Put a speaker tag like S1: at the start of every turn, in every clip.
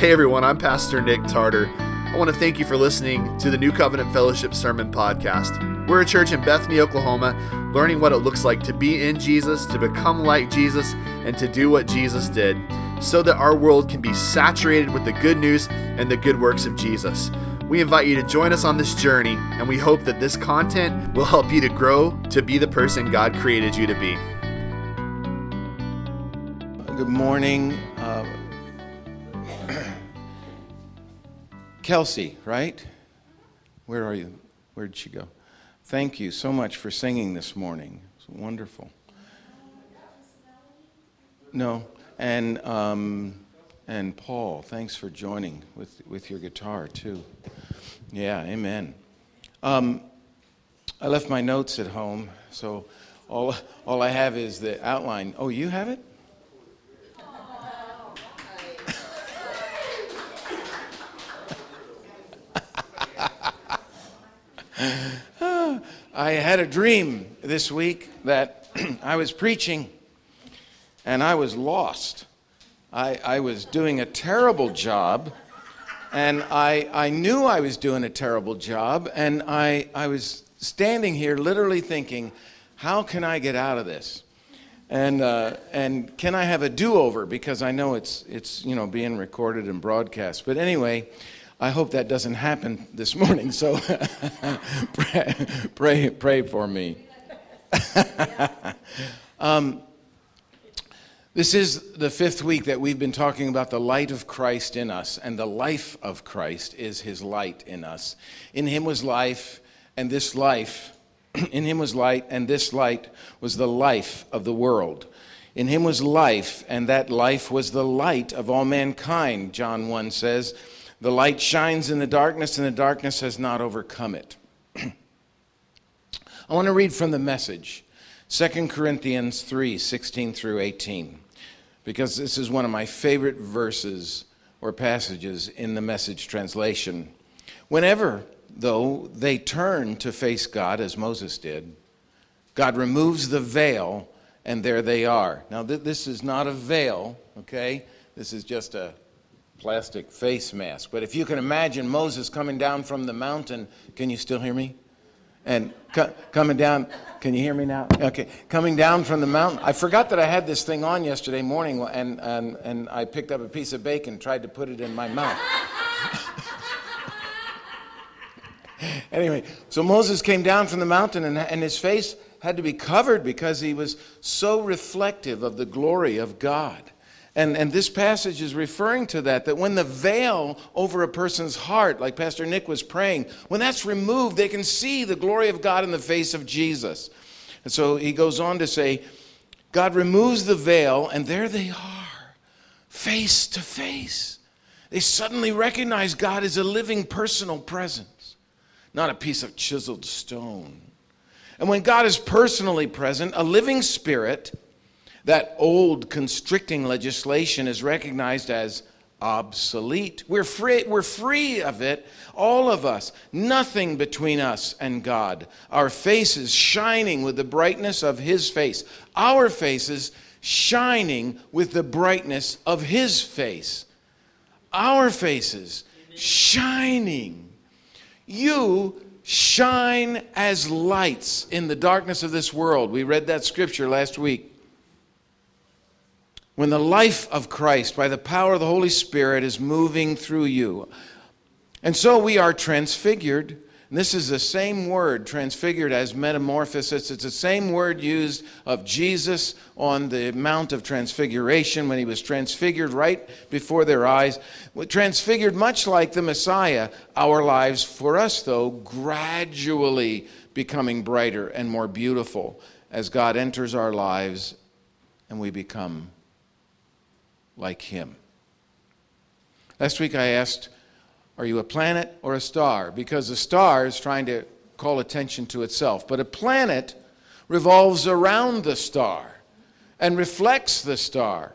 S1: Hey everyone, I'm Pastor Nick Tarter. I want to thank you for listening to the New Covenant Fellowship Sermon Podcast. We're a church in Bethany, Oklahoma, learning what it looks like to be in Jesus, to become like Jesus, and to do what Jesus did, so that our world can be saturated with the good news and the good works of Jesus. We invite you to join us on this journey, and we hope that this content will help you to grow to be the person God created you to be.
S2: Good morning. Uh, Kelsey, right? Where are you? Where did she go? Thank you so much for singing this morning. It's wonderful. No, and um, and Paul, thanks for joining with with your guitar too. Yeah, amen. Um, I left my notes at home, so all all I have is the outline. Oh, you have it? I had a dream this week that I was preaching and I was lost. I, I was doing a terrible job and I, I knew I was doing a terrible job and I, I was standing here literally thinking, how can I get out of this? And, uh, and can I have a do-over? Because I know it's, it's you know, being recorded and broadcast. But anyway, I hope that doesn't happen this morning, so pray, pray, pray, for me. um, this is the fifth week that we've been talking about the light of Christ in us, and the life of Christ is his light in us. In him was life, and this life, in him was light, and this light was the life of the world. In him was life, and that life was the light of all mankind, John 1 says. The light shines in the darkness, and the darkness has not overcome it. I want to read from the message 2 Corinthians 3 16 through 18, because this is one of my favorite verses or passages in the message translation. Whenever, though, they turn to face God, as Moses did, God removes the veil, and there they are. Now, th- this is not a veil, okay? This is just a plastic face mask. But if you can imagine Moses coming down from the mountain, can you still hear me? And co- coming down, can you hear me now? Okay, coming down from the mountain. I forgot that I had this thing on yesterday morning, and, and, and I picked up a piece of bacon, tried to put it in my mouth. anyway, so Moses came down from the mountain, and, and his face had to be covered because he was so reflective of the glory of God. And, and this passage is referring to that, that when the veil over a person's heart, like Pastor Nick was praying, when that's removed, they can see the glory of God in the face of Jesus. And so he goes on to say, God removes the veil, and there they are, face to face. They suddenly recognize God as a living personal presence, not a piece of chiseled stone. And when God is personally present, a living spirit, that old constricting legislation is recognized as obsolete. We're free, we're free of it, all of us. Nothing between us and God. Our faces shining with the brightness of His face. Our faces shining with the brightness of His face. Our faces shining. You shine as lights in the darkness of this world. We read that scripture last week when the life of Christ, by the power of the Holy Spirit, is moving through you. And so we are transfigured. And this is the same word, transfigured, as metamorphosis. It's the same word used of Jesus on the Mount of Transfiguration when he was transfigured right before their eyes. Transfigured much like the Messiah, our lives, for us though, gradually becoming brighter and more beautiful as God enters our lives and we become like him. Last week I asked, Are you a planet or a star? Because a star is trying to call attention to itself, but a planet revolves around the star and reflects the star.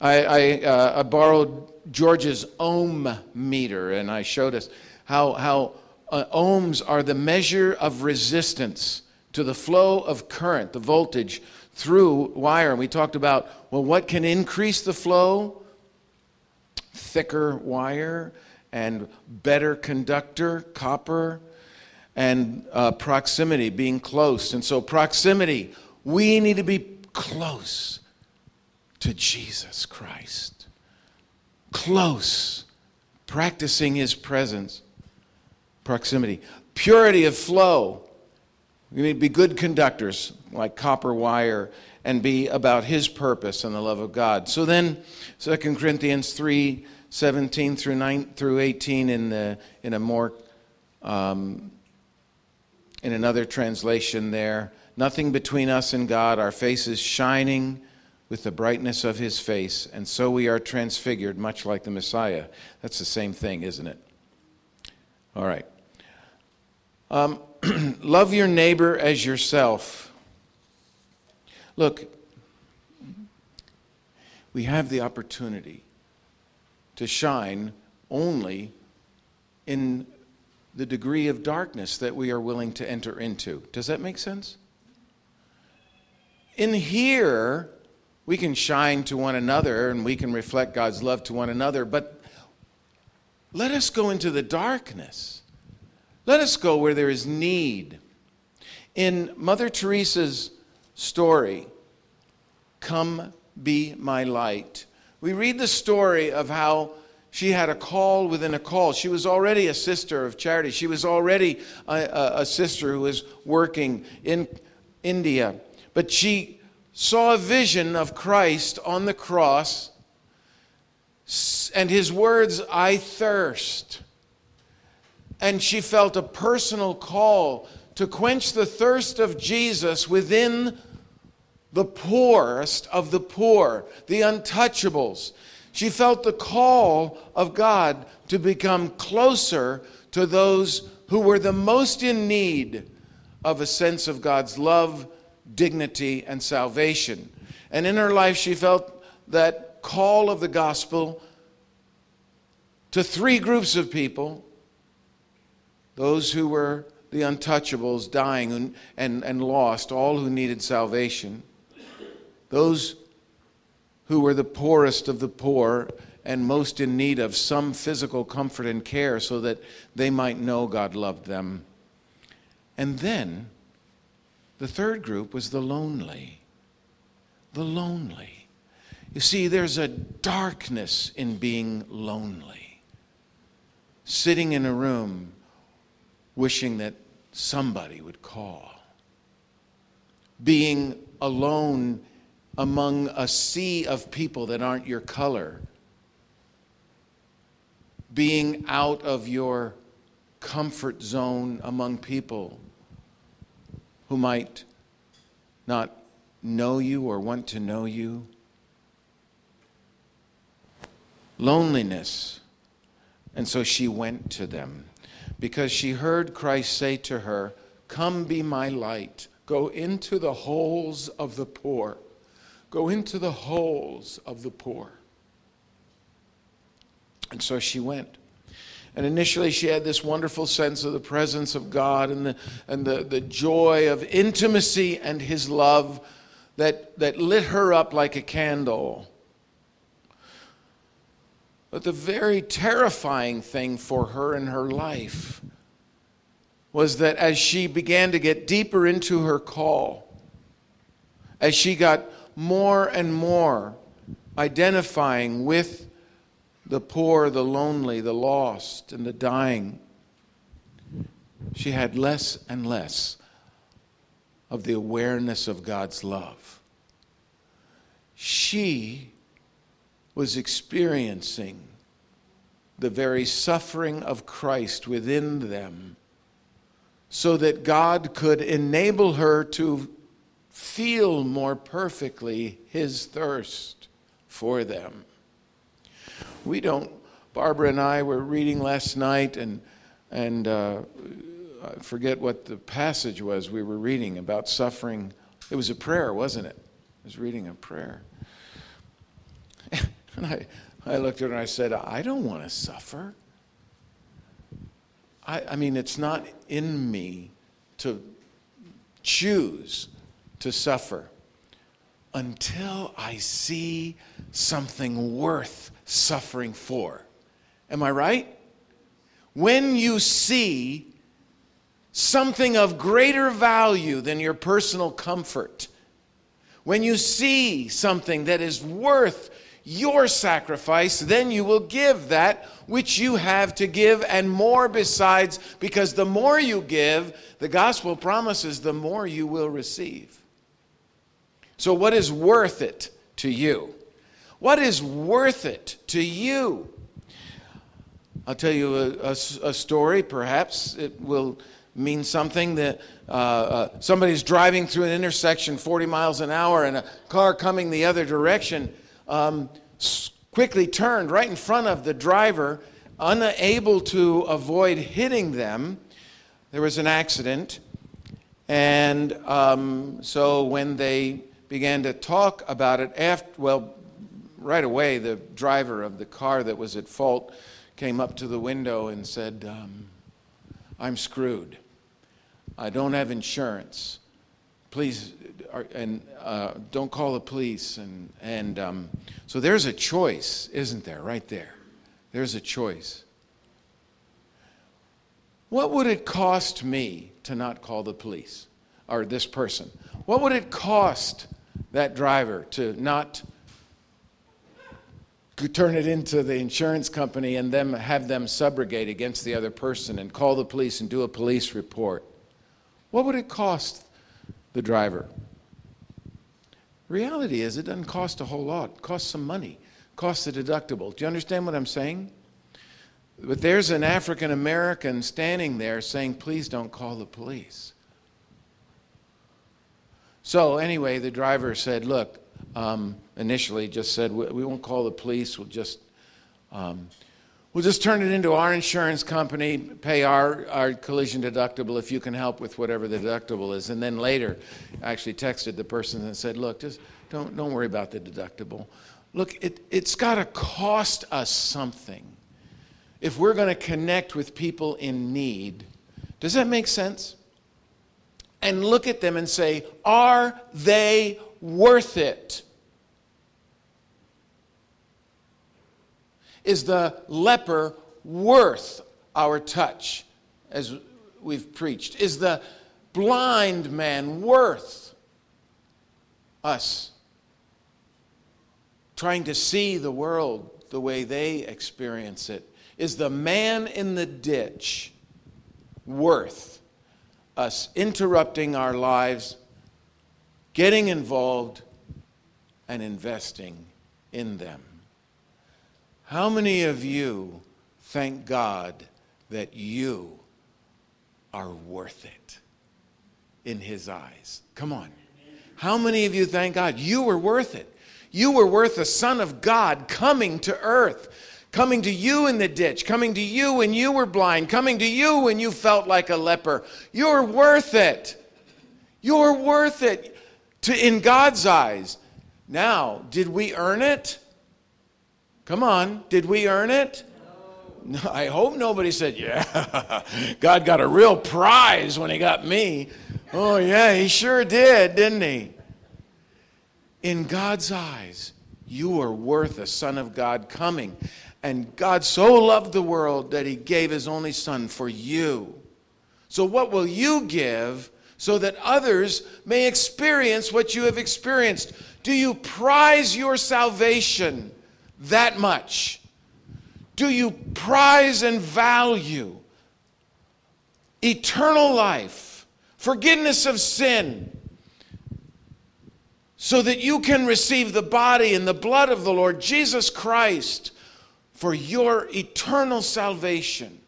S2: I, I, uh, I borrowed George's ohm meter and I showed us how, how uh, ohms are the measure of resistance to the flow of current, the voltage through wire. And we talked about, well, what can increase the flow? thicker wire and better conductor, copper, and uh, proximity, being close. And so, proximity, we need to be close to Jesus Christ. Close, practicing his presence. Proximity. Purity of flow. We need to be good conductors, like copper wire, and be about his purpose and the love of God. So then, 2 Corinthians 3 17 through 9 through 18 in, the, in a more um, in another translation there. Nothing between us and god. Our faces shining with the brightness of his face and so we are transfigured much like the messiah. That's the same thing isn't it? All right. Um, love your neighbor as yourself look we have the opportunity to shine only in the degree of darkness that we are willing to enter into. Does that make sense? In here, we can shine to one another and we can reflect God's love to one another, but let us go into the darkness. Let us go where there is need. In Mother Teresa's story, Come Be My Light, we read the story of how she had a call within a call. She was already a sister of charity. She was already a, a, a, sister who was working in India. But she saw a vision of Christ on the cross and his words, I thirst. And she felt a personal call to quench the thirst of Jesus within the poorest of the poor, the untouchables. She felt the call of God to become closer to those who were the most in need of a sense of God's love, dignity, and salvation. And in her life, she felt that call of the gospel to three groups of people those who were the untouchables, dying and, and, and lost, all who needed salvation those who were the poorest of the poor and most in need of some physical comfort and care so that they might know God loved them. And then the third group was the lonely. The lonely. You see, there's a darkness in being lonely. Sitting in a room wishing that somebody would call. Being alone among a sea of people that aren't your color, being out of your comfort zone among people who might not know you or want to know you. Loneliness. And so she went to them because she heard Christ say to her, Come be my light, go into the holes of the poor. Go into the holes of the poor. And so she went. And initially, she had this wonderful sense of the presence of God and the, and the, the joy of intimacy and His love that, that lit her up like a candle. But the very terrifying thing for her in her life was that as she began to get deeper into her call, as she got more and more identifying with the poor, the lonely, the lost, and the dying, she had less and less of the awareness of God's love. She was experiencing the very suffering of Christ within them so that God could enable her to feel more perfectly his thirst for them. We don't, Barbara and I were reading last night, and, and uh, I forget what the passage was we were reading about suffering. It was a prayer, wasn't it? I was reading a prayer. And I, I looked at her and I said, I don't want to suffer. I, I mean, it's not in me to choose to suffer until I see something worth suffering for. Am I right? When you see something of greater value than your personal comfort, when you see something that is worth your sacrifice, then you will give that which you have to give and more besides, because the more you give, the gospel promises the more you will receive. So, what is worth it to you? What is worth it to you? I'll tell you a, a, a story, perhaps it will mean something that uh, uh, somebody's driving through an intersection 40 miles an hour and a car coming the other direction um, quickly turned right in front of the driver, unable to avoid hitting them. There was an accident. And um, so when they began to talk about it, after, well, right away, the driver of the car that was at fault came up to the window and said, um, I'm screwed. I don't have insurance. Please, and uh, don't call the police. And, and um, so there's a choice, isn't there, right there? There's a choice. What would it cost me to not call the police or this person? What would it cost that driver to not turn it into the insurance company and then have them subrogate against the other person and call the police and do a police report? What would it cost the driver? Reality is, it doesn't cost a whole lot. It costs some money, it costs a deductible. Do you understand what I'm saying? But there's an African American standing there saying, please don't call the police. So, anyway, the driver said, look, um, initially just said, we, we, won't call the police, we'll just. Um, We'll just turn it into our insurance company, pay our, our collision deductible if you can help with whatever the deductible is. And then later, I actually texted the person and said, look, just don't, don't worry about the deductible. Look, it, it's got to cost us something if we're going to connect with people in need. Does that make sense? And look at them and say, are they worth it? Is the leper worth our touch, as we've preached? Is the blind man worth us trying to see the world the way they experience it? Is the man in the ditch worth us interrupting our lives, getting involved, and investing in them? How many of you thank God that you are worth it in His eyes? Come on. How many of you thank God you were worth it? You were worth the Son of God coming to earth, coming to you in the ditch, coming to you when you were blind, coming to you when you felt like a leper. You're worth it. You're worth it to, in God's eyes. Now, did we earn it? Come on, did we earn it? No. I hope nobody said, Yeah, God got a real prize when he got me. Oh, yeah, he sure did, didn't he? In God's eyes, you are worth a Son of God coming. And God so loved the world that he gave his only Son for you. So, what will you give so that others may experience what you have experienced? Do you prize your salvation? That much? Do you prize and value eternal life, forgiveness of sin, so that you can receive the body and the blood of the Lord Jesus Christ for your eternal salvation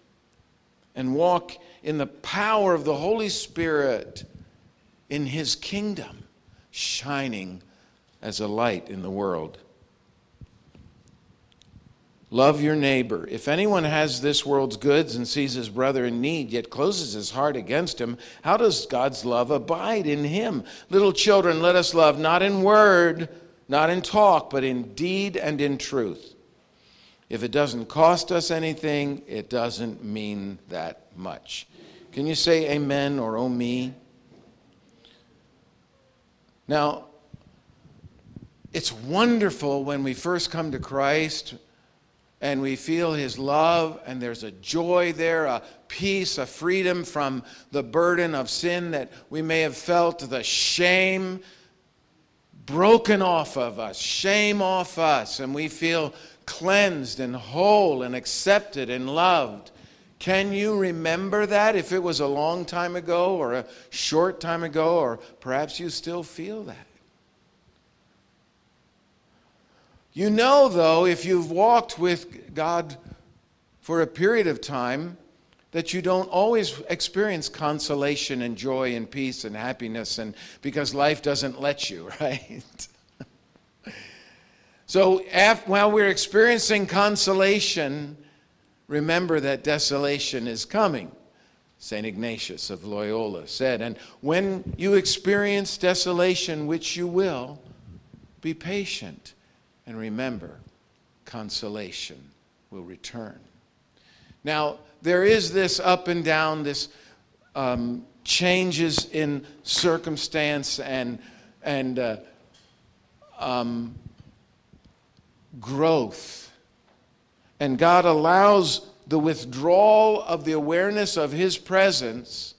S2: and walk in the power of the Holy Spirit in His kingdom, shining as a light in the world? Love your neighbor. If anyone has this world's goods and sees his brother in need, yet closes his heart against him, how does God's love abide in him? Little children, let us love not in word, not in talk, but in deed and in truth. If it doesn't cost us anything, it doesn't mean that much. Can you say amen or oh me? Now, it's wonderful when we first come to Christ and we feel His love, and there's a joy there, a peace, a freedom from the burden of sin that we may have felt, the shame broken off of us, shame off us, and we feel cleansed and whole and accepted and loved. Can you remember that if it was a long time ago or a short time ago, or perhaps you still feel that? You know, though, if you've walked with God for a period of time, that you don't always experience consolation and joy and peace and happiness and because life doesn't let you right? So while we're experiencing consolation remember that desolation is coming st ignatius of loyola said. And when you experience desolation which you will be patient and remember, consolation will return. Now, there is this up and down, this um, changes in circumstance and, and uh, um, growth. And God allows the withdrawal of the awareness of His presence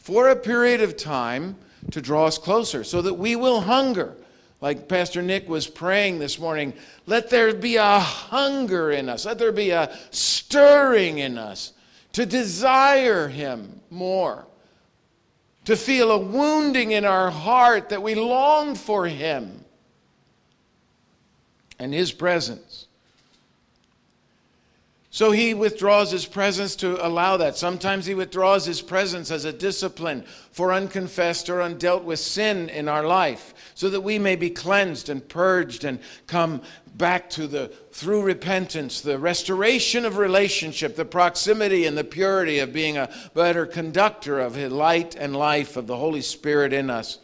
S2: for a period of time to draw us closer so that we will hunger like Pastor Nick was praying this morning, let there be a hunger in us, let there be a stirring in us to desire Him more, to feel a wounding in our heart that we long for Him and His presence. So he withdraws his presence to allow that. Sometimes he withdraws his presence as a discipline for unconfessed or undealt with sin in our life so that we may be cleansed and purged and come back to the through repentance the restoration of relationship the proximity and the purity of being a better conductor of his light and life of the holy spirit in us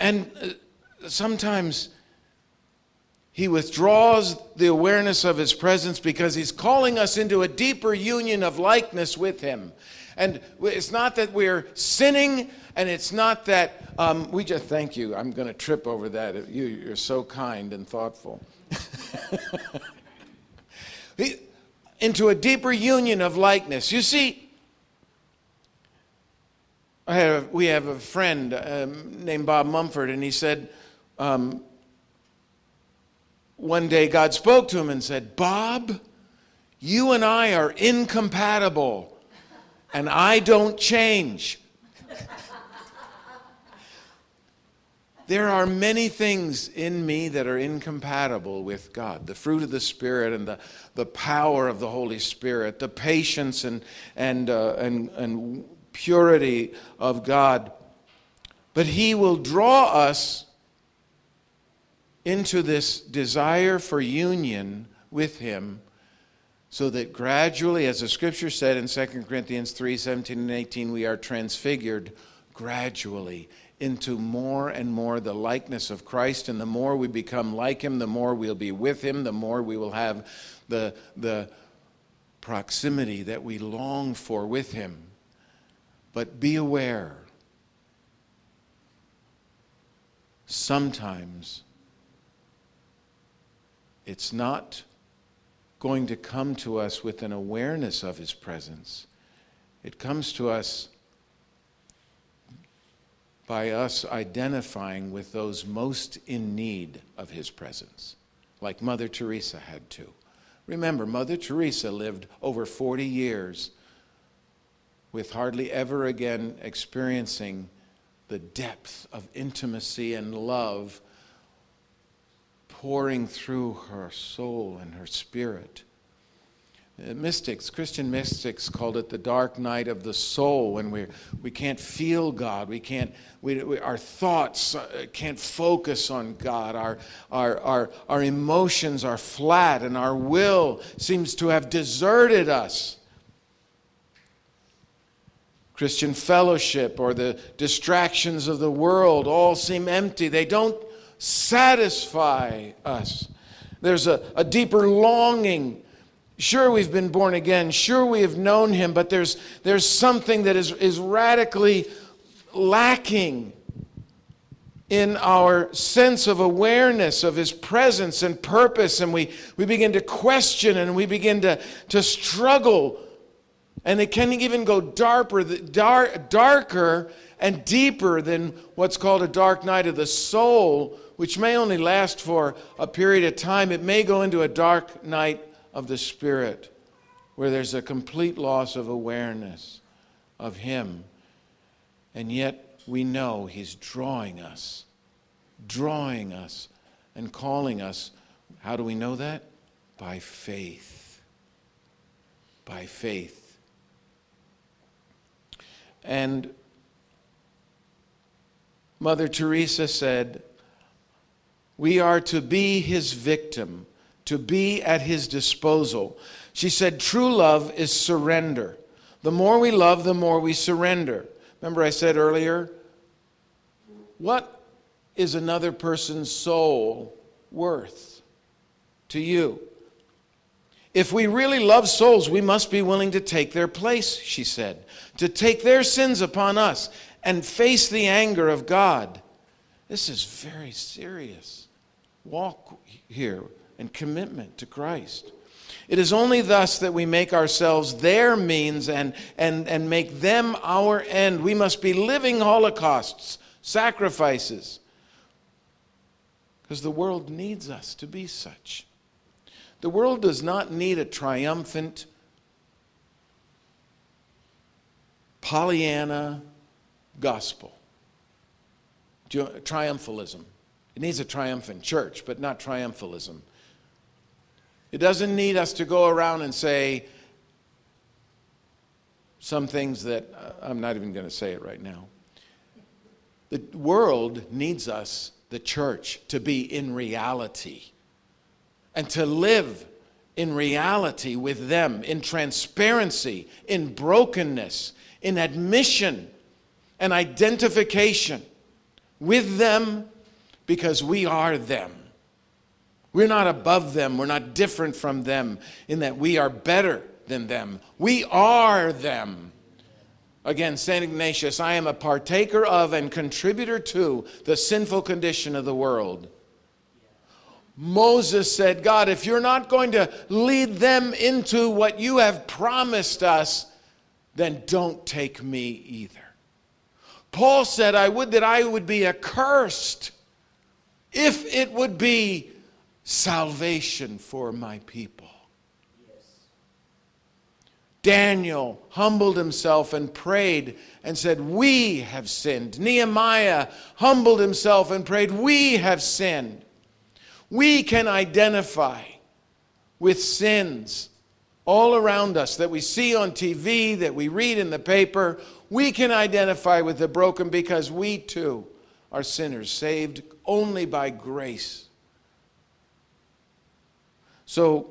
S2: and uh, sometimes he withdraws the awareness of his presence because he's calling us into a deeper union of likeness with him and it's not that we're sinning, and it's not that um, we just thank you. I'm going to trip over that. You, you're so kind and thoughtful. Into a deeper union of likeness. You see, I have, we have a friend um, named Bob Mumford, and he said, um, one day God spoke to him and said, Bob, you and I are incompatible and I don't change. there are many things in me that are incompatible with God the fruit of the Spirit and the, the power of the Holy Spirit, the patience and, and, uh, and, and purity of God. But He will draw us into this desire for union with Him so that gradually, as the scripture said in 2 Corinthians 3 17 and 18, we are transfigured gradually into more and more the likeness of Christ. And the more we become like Him, the more we'll be with Him, the more we will have the, the proximity that we long for with Him. But be aware, sometimes it's not going to come to us with an awareness of His presence. It comes to us by us identifying with those most in need of His presence, like Mother Teresa had to. Remember, Mother Teresa lived over 40 years with hardly ever again experiencing the depth of intimacy and love pouring through her soul and her spirit. Uh, mystics, Christian mystics called it the dark night of the soul when we we can't feel God. We can't, we, we, our thoughts uh, can't focus on God. Our, our, our, our emotions are flat and our will seems to have deserted us. Christian fellowship or the distractions of the world all seem empty. They don't satisfy us. There's a, a deeper longing. Sure, we've been born again. Sure, we have known Him, but there's, there's something that is, is radically lacking in our sense of awareness of his presence and purpose, and we, we begin to question and we begin to, to struggle. And it can even go darker, dark, darker and deeper than what's called a dark night of the soul, which may only last for a period of time. It may go into a dark night of the spirit where there's a complete loss of awareness of Him. And yet we know He's drawing us, drawing us, and calling us. How do we know that? By faith. By faith. And Mother Teresa said, We are to be his victim, to be at his disposal. She said, True love is surrender. The more we love, the more we surrender. Remember, I said earlier, what is another person's soul worth to you? If we really love souls, we must be willing to take their place, she said, to take their sins upon us and face the anger of God. This is very serious. Walk here and commitment to Christ. It is only thus that we make ourselves their means and, and, and make them our end. We must be living holocausts, sacrifices, because the world needs us to be such. The world does not need a triumphant, Pollyanna gospel, triumphalism. It needs a triumphant church, but not triumphalism. It doesn't need us to go around and say some things that uh, I'm not even going to say it right now. The world needs us, the church, to be in reality and to live in reality with them, in transparency, in brokenness, in admission and identification with them because we are them. We're not above them. We're not different from them in that we are better than them. We are them. Again, St. Ignatius, I am a partaker of and contributor to the sinful condition of the world. Moses said, God, if you're not going to lead them into what you have promised us, then don't take me either. Paul said, I would that I would be accursed if it would be salvation for my people. Daniel humbled himself and prayed and said, We have sinned. Nehemiah humbled himself and prayed, We have sinned. We can identify with sins all around us that we see on TV, that we read in the paper. We can identify with the broken because we too are sinners, saved only by grace. So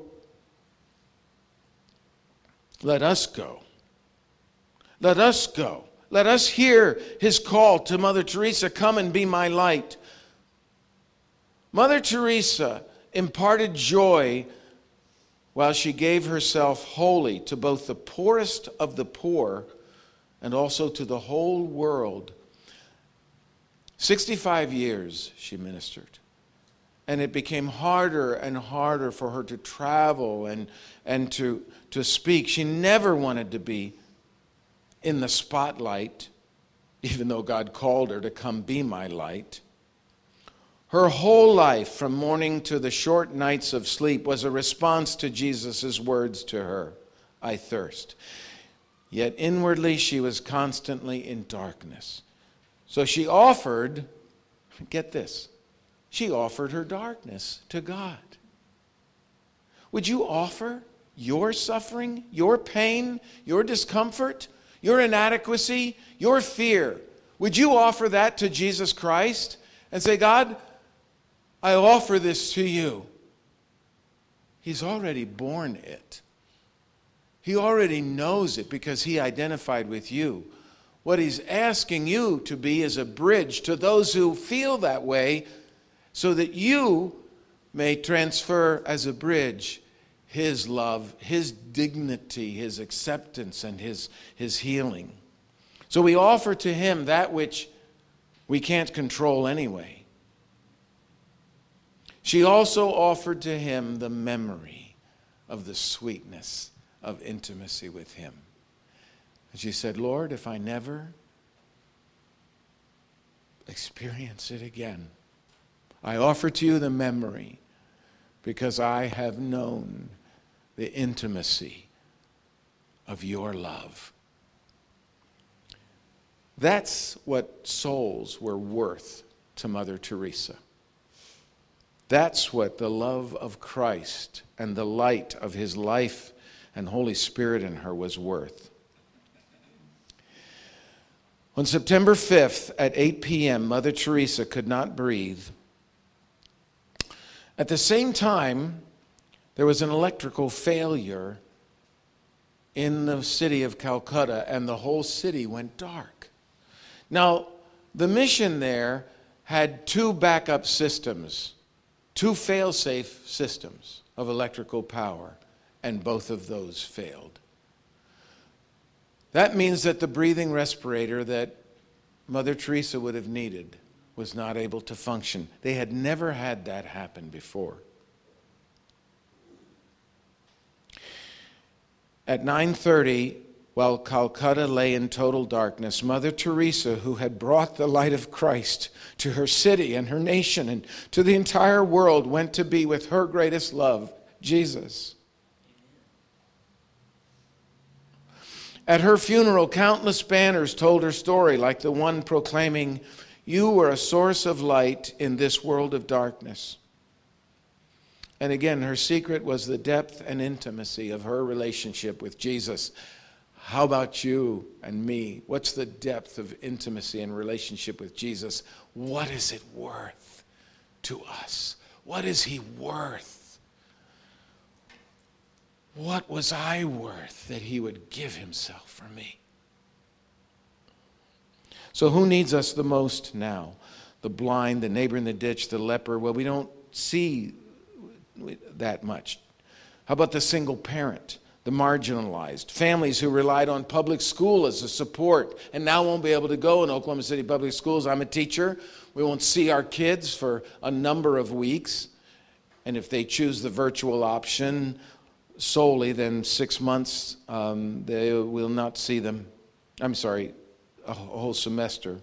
S2: let us go. Let us go. Let us hear his call to Mother Teresa come and be my light. Mother Teresa imparted joy while she gave herself wholly to both the poorest of the poor and also to the whole world. 65 years she ministered and it became harder and harder for her to travel and, and to, to speak. She never wanted to be in the spotlight, even though God called her to come be my light. Her whole life, from morning to the short nights of sleep, was a response to Jesus' words to her I thirst. Yet inwardly, she was constantly in darkness. So she offered, get this, she offered her darkness to God. Would you offer your suffering, your pain, your discomfort, your inadequacy, your fear? Would you offer that to Jesus Christ and say, God, I offer this to you? He's already borne it. He already knows it because he identified with you. What he's asking you to be is a bridge to those who feel that way so that you may transfer as a bridge his love, his dignity, his acceptance, and his, his healing. So we offer to him that which we can't control anyway. She also offered to him the memory of the sweetness of intimacy with him. And she said, Lord, if I never experience it again, I offer to you the memory because I have known the intimacy of your love. That's what souls were worth to Mother Teresa. That's what the love of Christ and the light of his life and Holy Spirit in her was worth. On September 5th at 8 p.m., Mother Teresa could not breathe. At the same time, there was an electrical failure in the city of Calcutta, and the whole city went dark. Now, the mission there had two backup systems, two fail safe systems of electrical power, and both of those failed. That means that the breathing respirator that Mother Teresa would have needed was not able to function. They had never had that happen before. At 9:30, while Calcutta lay in total darkness, Mother Teresa, who had brought the light of Christ to her city and her nation and to the entire world, went to be with her greatest love, Jesus. At her funeral, countless banners told her story, like the one proclaiming, You were a source of light in this world of darkness. And again, her secret was the depth and intimacy of her relationship with Jesus. How about you and me? What's the depth of intimacy and relationship with Jesus? What is it worth to us? What is he worth? What was I worth that he would give himself for me? So, who needs us the most now? The blind, the neighbor in the ditch, the leper? Well, we don't see that much. How about the single parent, the marginalized, families who relied on public school as a support and now won't be able to go in Oklahoma City public schools? I'm a teacher. We won't see our kids for a number of weeks. And if they choose the virtual option, solely, then six months um, they will not see them. I'm sorry, a whole semester.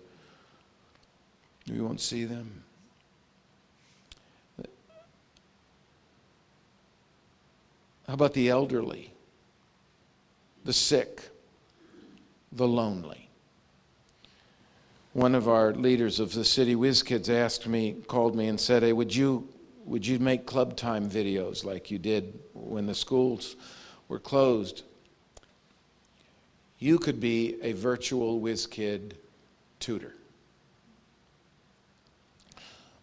S2: We won't see them. How about the elderly, the sick, the lonely? One of our leaders of the city whiz kids asked me, called me and said, Hey, would you would you make club time videos like you did when the schools were closed? You could be a virtual whiz kid tutor.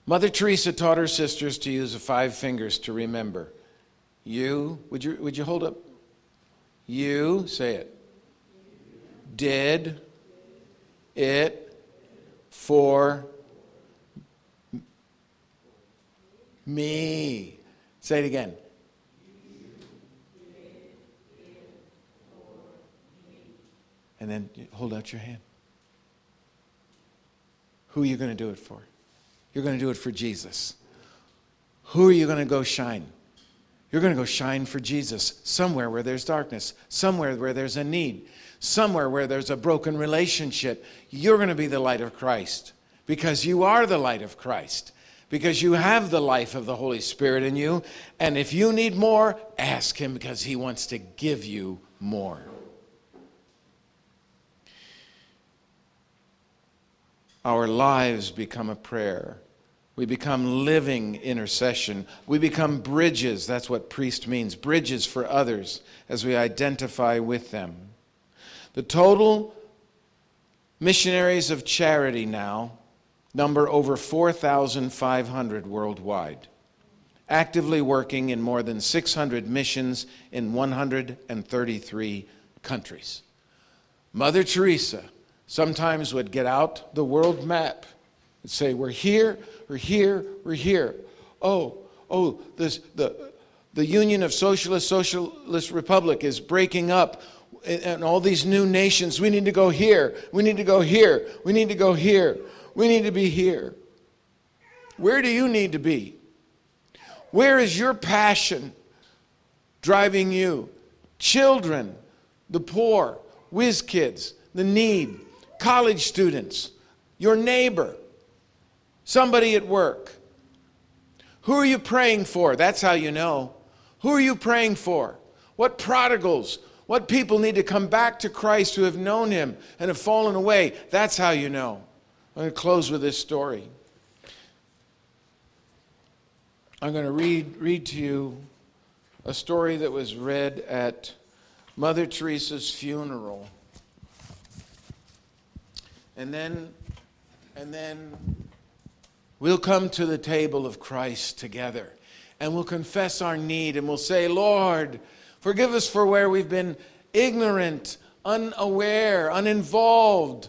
S2: Mother Teresa taught her sisters to use the five fingers to remember. You, would you, would you hold up? You, say it. Did it for Me. Say it again. And then hold out your hand. Who are you going to do it for? You're going to do it for Jesus. Who are you going to go shine? You're going to go shine for Jesus somewhere where there's darkness, somewhere where there's a need, somewhere where there's a broken relationship. You're going to be the light of Christ because you are the light of Christ because you have the life of the Holy Spirit in you. And if you need more, ask Him because He wants to give you more. Our lives become a prayer. We become living intercession. We become bridges. That's what priest means bridges for others as we identify with them. The total missionaries of charity now number over 4,500 worldwide, actively working in more than 600 missions in 133 countries. Mother Teresa sometimes would get out the world map and say, We're here, we're here, we're here. Oh, oh, this, the, the Union of Socialist Socialist Republic is breaking up and all these new nations. We need to go here. We need to go here. We need to go here. We need to be here. Where do you need to be? Where is your passion driving you? Children, the poor, whiz kids, the need, college students, your neighbor, somebody at work. Who are you praying for? That's how you know. Who are you praying for? What prodigals? What people need to come back to Christ who have known him and have fallen away? That's how you know. I'm going to close with this story. I'm going to read, read to you a story that was read at Mother Teresa's funeral. And then, and then we'll come to the table of Christ together and we'll confess our need and we'll say, Lord, forgive us for where we've been ignorant, unaware, uninvolved,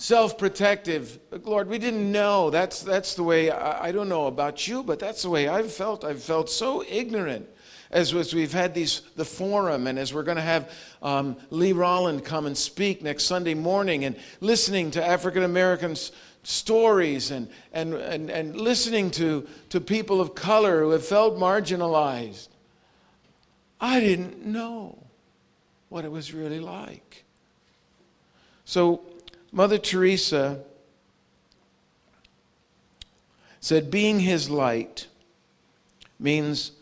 S2: self protective. Lord, we didn't know. That's, that's the way, I, I, don't know about you, but that's the way I've felt. I've felt so ignorant. As, we've had these the forum, and as we're going to have um, Lee Rolland come and speak next Sunday morning, and listening to African Americans stories and, and, and, and listening to, to people of color who have felt marginalized. I didn't know what it was really like. So, Mother Teresa said, being his light means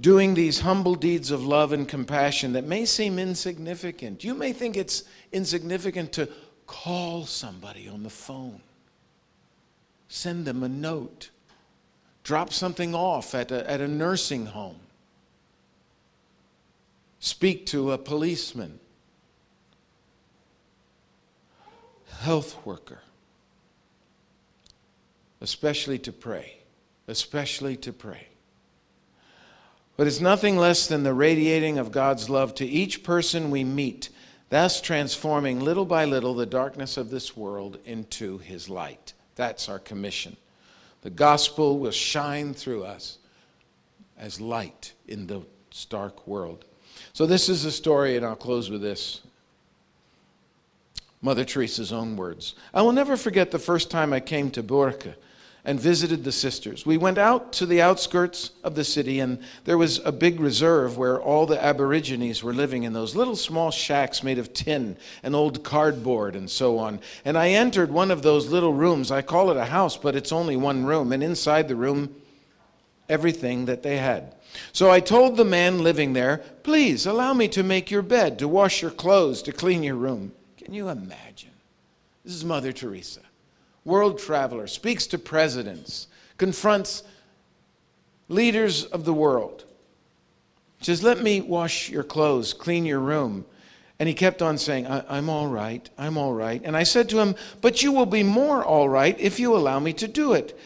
S2: doing these humble deeds of love and compassion that may seem insignificant. You may think it's insignificant to Call somebody on the phone. Send them a note. Drop something off at a, at a nursing home. Speak to a policeman, health worker, especially to pray, especially to pray. But it's nothing less than the radiating of God's love to each person we meet thus transforming little by little the darkness of this world into his light. That's our commission. The gospel will shine through us as light in the stark world. So, this is the story, and I'll close with this. Mother Teresa's own words. I will never forget the first time I came to Bourke and visited the sisters. We went out to the outskirts of the city, and there was a big reserve where all the Aborigines were living in those little small shacks made of tin and old cardboard and so on. And I entered one of those little rooms. I call it a house, but it's only one room. And inside the room, everything that they had. So I told the man living there, Please allow me to make your bed, to wash your clothes, to clean your room. Can you imagine? This is Mother Teresa world traveler, speaks to presidents, confronts leaders of the world. He says, Let me wash your clothes, clean your room. And he kept on saying, I'm all right, I'm all right. And I said to him, But you will be more all right if you allow me to do it.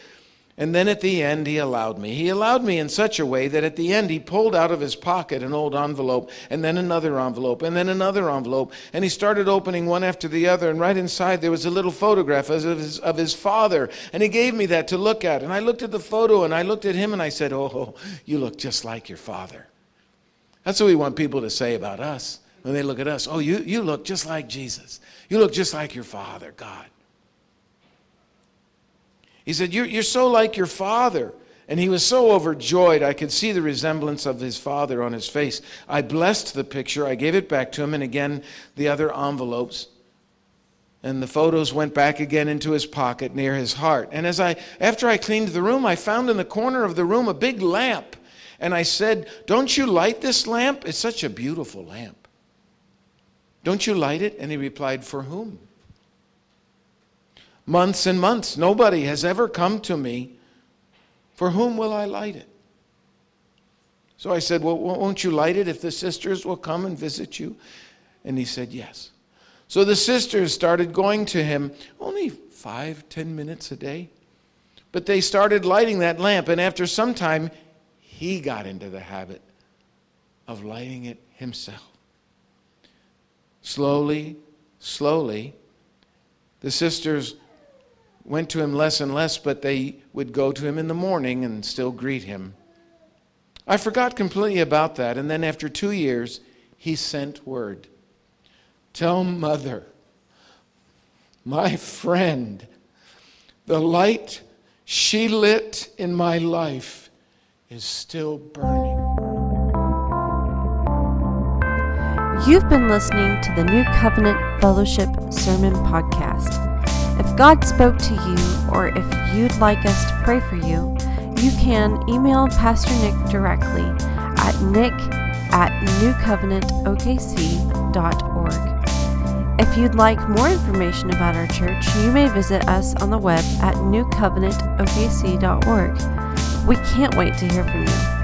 S2: And then at the end, he allowed me. He allowed me in such a way that at the end, he pulled out of his pocket an old envelope, and then another envelope, and then another envelope. And he started opening one after the other. And right inside, there was a little photograph of his, of his father. And he gave me that to look at. And I looked at the photo, and I looked at him, and I said, Oh, you look just like your father. That's what we want people to say about us when they look at us. Oh, you, you look just like Jesus. You look just like your father, God. He said, you're, you're so like your father. And he was so overjoyed, I could see the resemblance of his father on his face. I blessed the picture, I gave it back to him, and again the other envelopes. And the photos went back again into his pocket near his heart. And as I after I cleaned the room, I found in the corner of the room a big lamp. And I said, Don't you light this lamp? It's such a beautiful lamp. Don't you light it? And he replied, For whom? Months and months. Nobody has ever come to me. For whom will I light it? So I said, Well, won't you light it if the sisters will come and visit you? And he said, Yes. So the sisters started going to him only five, ten minutes a day. But they started lighting that lamp, and after some time, he got into the habit of lighting it himself. Slowly, slowly, the sisters went to him less and less, but they would go to him in the morning and still greet him. I forgot completely about that, and then after two years, he sent word Tell mother, my friend, the light she lit in my life is still burning.
S3: You've been listening to the New Covenant Fellowship Sermon Podcast. If God spoke to you, or if you'd like us to pray for you, you can email Pastor Nick directly at nick at newcovenantokc.org. If you'd like more information about our church, you may visit us on the web at newcovenantokc.org. We can't wait to hear from you.